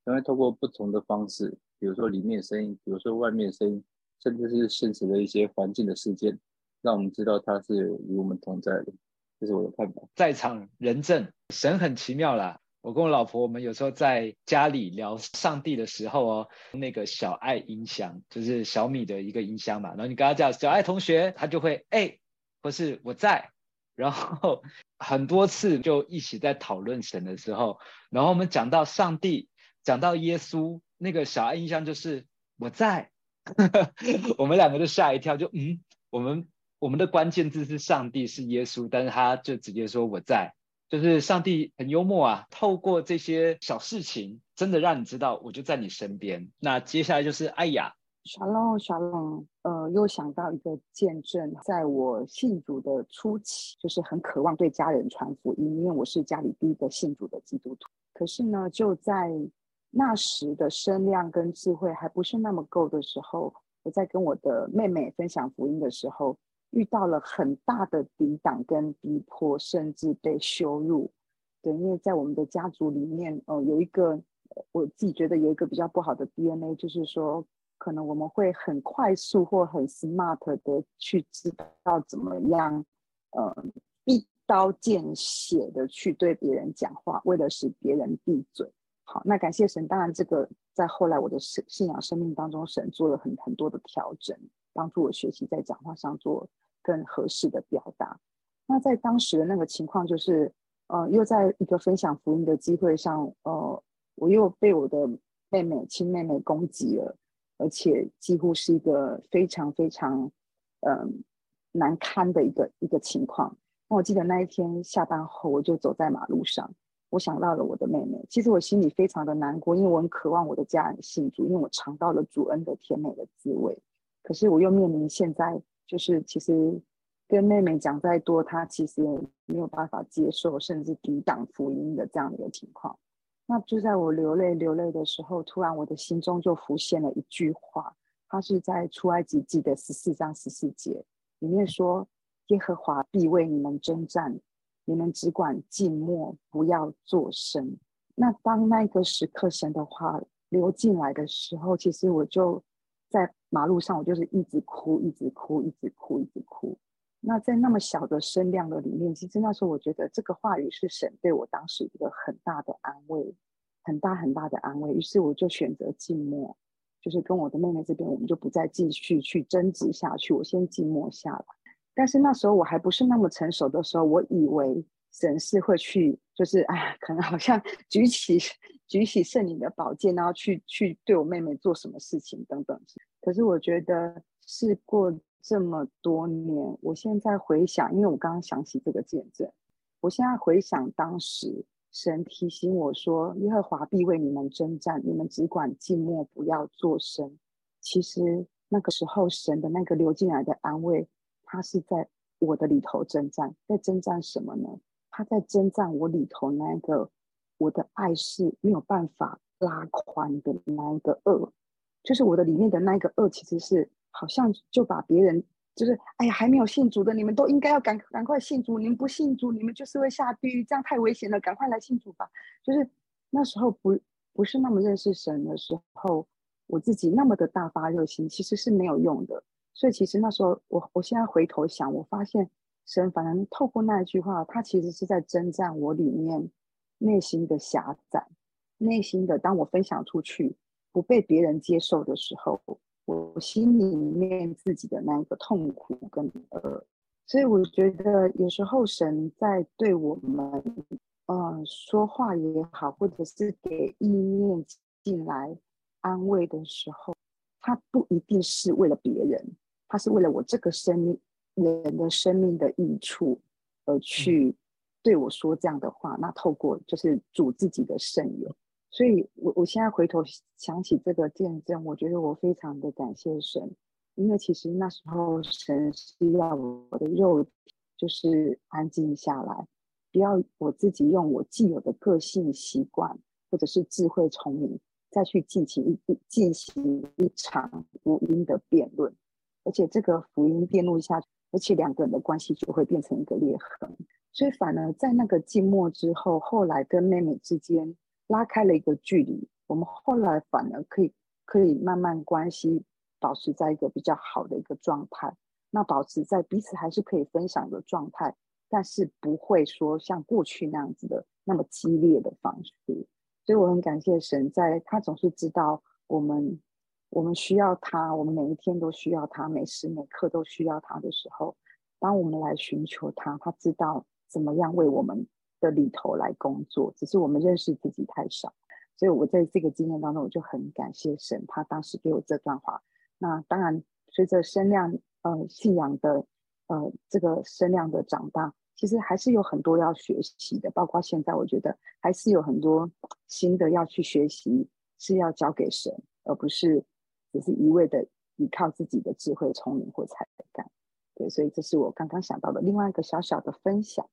因为透过不同的方式，比如说里面声音，比如说外面声音，甚至是现实的一些环境的事件，让我们知道他是与我们同在的。这是我的看法。
在场人证，神很奇妙啦。我跟我老婆，我们有时候在家里聊上帝的时候哦，那个小爱音箱，就是小米的一个音箱嘛。然后你跟他讲小爱同学，他就会哎，或是我在。然后很多次就一起在讨论神的时候，然后我们讲到上帝。讲到耶稣，那个小爱音箱就是我在，我们两个就吓一跳，就嗯，我们我们的关键字是上帝是耶稣，但是他就直接说我在，就是上帝很幽默啊，透过这些小事情，真的让你知道我就在你身边。那接下来就是艾雅
，Shalom Shalom，呃，又想到一个见证，在我信主的初期，就是很渴望对家人传福音，因为我是家里第一个信主的基督徒，可是呢，就在那时的声量跟智慧还不是那么够的时候，我在跟我的妹妹分享福音的时候，遇到了很大的抵挡跟逼迫，甚至被羞辱。对，因为在我们的家族里面，呃，有一个我自己觉得有一个比较不好的 DNA，就是说，可能我们会很快速或很 smart 的去知道怎么样，呃，一刀见血的去对别人讲话，为了使别人闭嘴。好，那感谢神。当然，这个在后来我的信信仰生命当中，神做了很很多的调整，帮助我学习在讲话上做更合适的表达。那在当时的那个情况，就是呃，又在一个分享福音的机会上，呃，我又被我的妹妹亲妹妹攻击了，而且几乎是一个非常非常嗯、难堪的一个一个情况。那我记得那一天下班后，我就走在马路上。我想到了我的妹妹，其实我心里非常的难过，因为我很渴望我的家人信主，因为我尝到了主恩的甜美的滋味。可是我又面临现在，就是其实跟妹妹讲再多，她其实也没有办法接受，甚至抵挡福音的这样的一个情况。那就在我流泪流泪的时候，突然我的心中就浮现了一句话，它是在出埃及记的十四章十四节里面说：“耶和华必为你们征战。”你们只管静默，不要作声。那当那个时刻神的话流进来的时候，其实我就在马路上，我就是一直哭，一直哭，一直哭，一直哭。那在那么小的声量的里面，其实那时候我觉得这个话语是神对我当时一个很大的安慰，很大很大的安慰。于是我就选择静默，就是跟我的妹妹这边，我们就不再继续去争执下去，我先静默下来。但是那时候我还不是那么成熟的时候，我以为神是会去，就是哎，可能好像举起举起圣灵的宝剑，然后去去对我妹妹做什么事情等等。可是我觉得事过这么多年，我现在回想，因为我刚刚想起这个见证，我现在回想当时神提醒我说：“耶和华必为你们征战，你们只管静默，不要作声。”其实那个时候神的那个流进来的安慰。他是在我的里头征战，在征战什么呢？他在征战我里头那个我的爱是没有办法拉宽的那一个恶，就是我的里面的那一个恶，其实是好像就把别人就是哎呀还没有信主的，你们都应该要赶赶快信主，你们不信主，你们就是会下地狱，这样太危险了，赶快来信主吧。就是那时候不不是那么认识神的时候，我自己那么的大发热心，其实是没有用的。所以其实那时候，我我现在回头想，我发现神反正透过那一句话，他其实是在征战我里面内心的狭窄，内心的当我分享出去不被别人接受的时候，我心里面自己的那一个痛苦跟呃，所以我觉得有时候神在对我们嗯、呃、说话也好，或者是给意念进来安慰的时候，他不一定是为了别人。他是为了我这个生命人的生命的益处而去对我说这样的话，那透过就是主自己的圣言，所以我我现在回头想起这个见证，我觉得我非常的感谢神，因为其实那时候神是要我的肉就是安静下来，不要我自己用我既有的个性习惯或者是智慧聪明再去进行一进行一场福音的辩论，而且这个福音辩论下去，而且两个人的关系就会变成一个裂痕，所以反而在那个寂寞之后，后来跟妹妹之间。拉开了一个距离，我们后来反而可以可以慢慢关系保持在一个比较好的一个状态，那保持在彼此还是可以分享的状态，但是不会说像过去那样子的那么激烈的方式。所以我很感谢神，在他总是知道我们我们需要他，我们每一天都需要他，每时每刻都需要他的时候，当我们来寻求他，他知道怎么样为我们。的里头来工作，只是我们认识自己太少，所以我在这个经验当中，我就很感谢神，他当时给我这段话。那当然，随着声量呃信仰的呃这个声量的长大，其实还是有很多要学习的，包括现在，我觉得还是有很多新的要去学习，是要交给神，而不是只是一味的依靠自己的智慧、聪明或才干。对，所以这是我刚刚想到的另外一个小小的分享。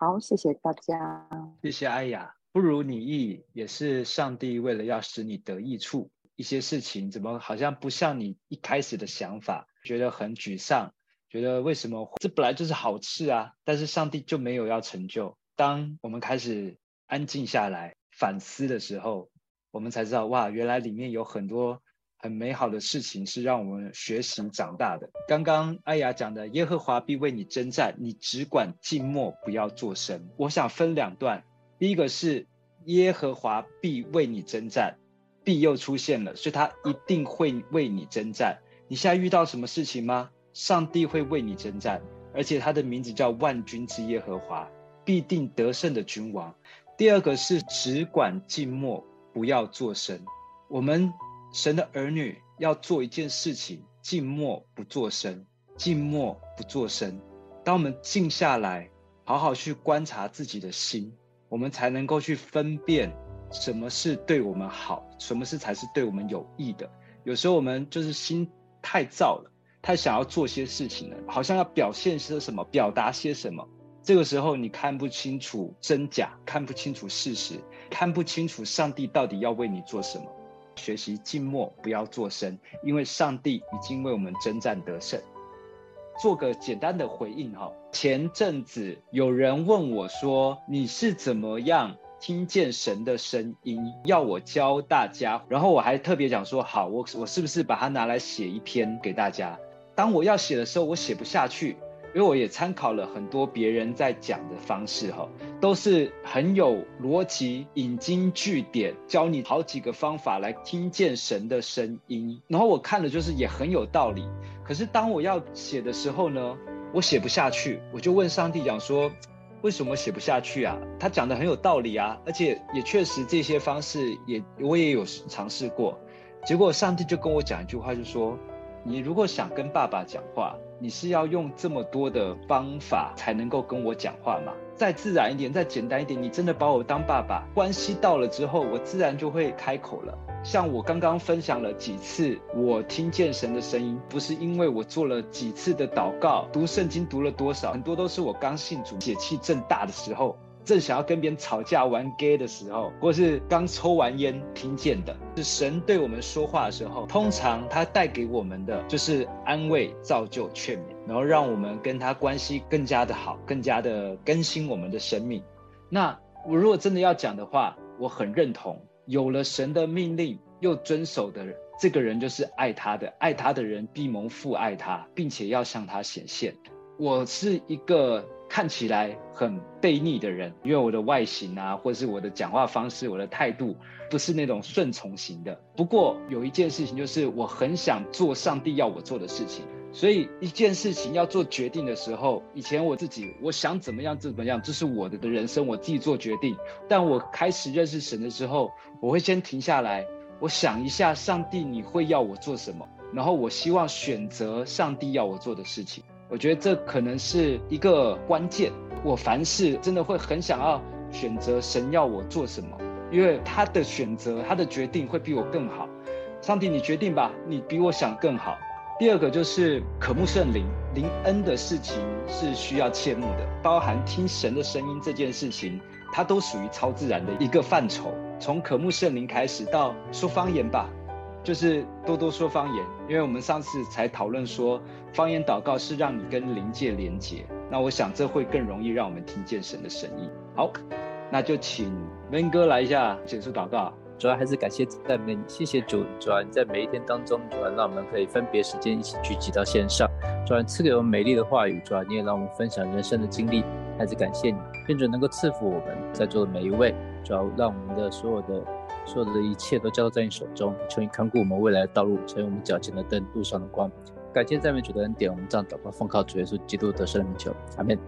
好，谢谢大家。
谢谢艾雅，不如你意也是上帝为了要使你得益处，一些事情怎么好像不像你一开始的想法，觉得很沮丧，觉得为什么这本来就是好事啊，但是上帝就没有要成就。当我们开始安静下来反思的时候，我们才知道哇，原来里面有很多。很美好的事情是让我们学习长大的。刚刚艾雅讲的，耶和华必为你征战，你只管静默，不要作声。我想分两段，第一个是耶和华必为你征战，必又出现了，所以他一定会为你征战。你现在遇到什么事情吗？上帝会为你征战，而且他的名字叫万军之耶和华，必定得胜的君王。第二个是只管静默，不要作声。我们。神的儿女要做一件事情，静默不作声，静默不作声。当我们静下来，好好去观察自己的心，我们才能够去分辨什么是对我们好，什么是才是对我们有益的。有时候我们就是心太躁了，太想要做些事情了，好像要表现些什么，表达些什么。这个时候你看不清楚真假，看不清楚事实，看不清楚上帝到底要为你做什么。学习静默，不要作声，因为上帝已经为我们征战得胜。做个简单的回应哈。前阵子有人问我说：“你是怎么样听见神的声音？”要我教大家，然后我还特别讲说：“好，我我是不是把它拿来写一篇给大家？”当我要写的时候，我写不下去。因为我也参考了很多别人在讲的方式，哈，都是很有逻辑、引经据典，教你好几个方法来听见神的声音。然后我看了，就是也很有道理。可是当我要写的时候呢，我写不下去，我就问上帝讲说：为什么写不下去啊？他讲的很有道理啊，而且也确实这些方式也我也有尝试过。结果上帝就跟我讲一句话，就说：你如果想跟爸爸讲话。你是要用这么多的方法才能够跟我讲话吗？再自然一点，再简单一点，你真的把我当爸爸，关系到了之后，我自然就会开口了。像我刚刚分享了几次，我听见神的声音，不是因为我做了几次的祷告，读圣经读了多少，很多都是我刚信主、血气正大的时候。正想要跟别人吵架玩 gay 的时候，或是刚抽完烟听见的，是神对我们说话的时候，通常他带给我们的就是安慰、造就、劝勉，然后让我们跟他关系更加的好，更加的更新我们的生命。那我如果真的要讲的话，我很认同，有了神的命令又遵守的人，这个人就是爱他的，爱他的人必蒙父爱他，并且要向他显现。我是一个。看起来很悖逆的人，因为我的外形啊，或是我的讲话方式，我的态度不是那种顺从型的。不过有一件事情，就是我很想做上帝要我做的事情。所以一件事情要做决定的时候，以前我自己我想怎么样怎么样，这是我的的人生，我自己做决定。但我开始认识神的时候，我会先停下来，我想一下，上帝你会要我做什么？然后我希望选择上帝要我做的事情。我觉得这可能是一个关键。我凡事真的会很想要选择神要我做什么，因为他的选择、他的决定会比我更好。上帝，你决定吧，你比我想更好。第二个就是渴慕圣灵、灵恩的事情是需要切慕的，包含听神的声音这件事情，它都属于超自然的一个范畴。从渴慕圣灵开始到说方言吧，就是多多说方言，因为我们上次才讨论说，方言祷告是让你跟灵界连接。那我想这会更容易让我们听见神的声音。好，那就请文哥来一下结束祷告。
主要还是感谢赞美你，谢谢主。主要在每一天当中，主要让我们可以分别时间一起聚集到线上。主要赐给我们美丽的话语，主要你也让我们分享人生的经历。还是感谢你，愿主能够赐福我们在座的每一位。主要让我们的所有的所有的一切都交到在你手中，求你看顾我们未来的道路，成为我们脚前的灯，路上的光。感谢赞美主的恩典，我们这样祷告，奉靠主耶稣基督得胜的名求，阿门。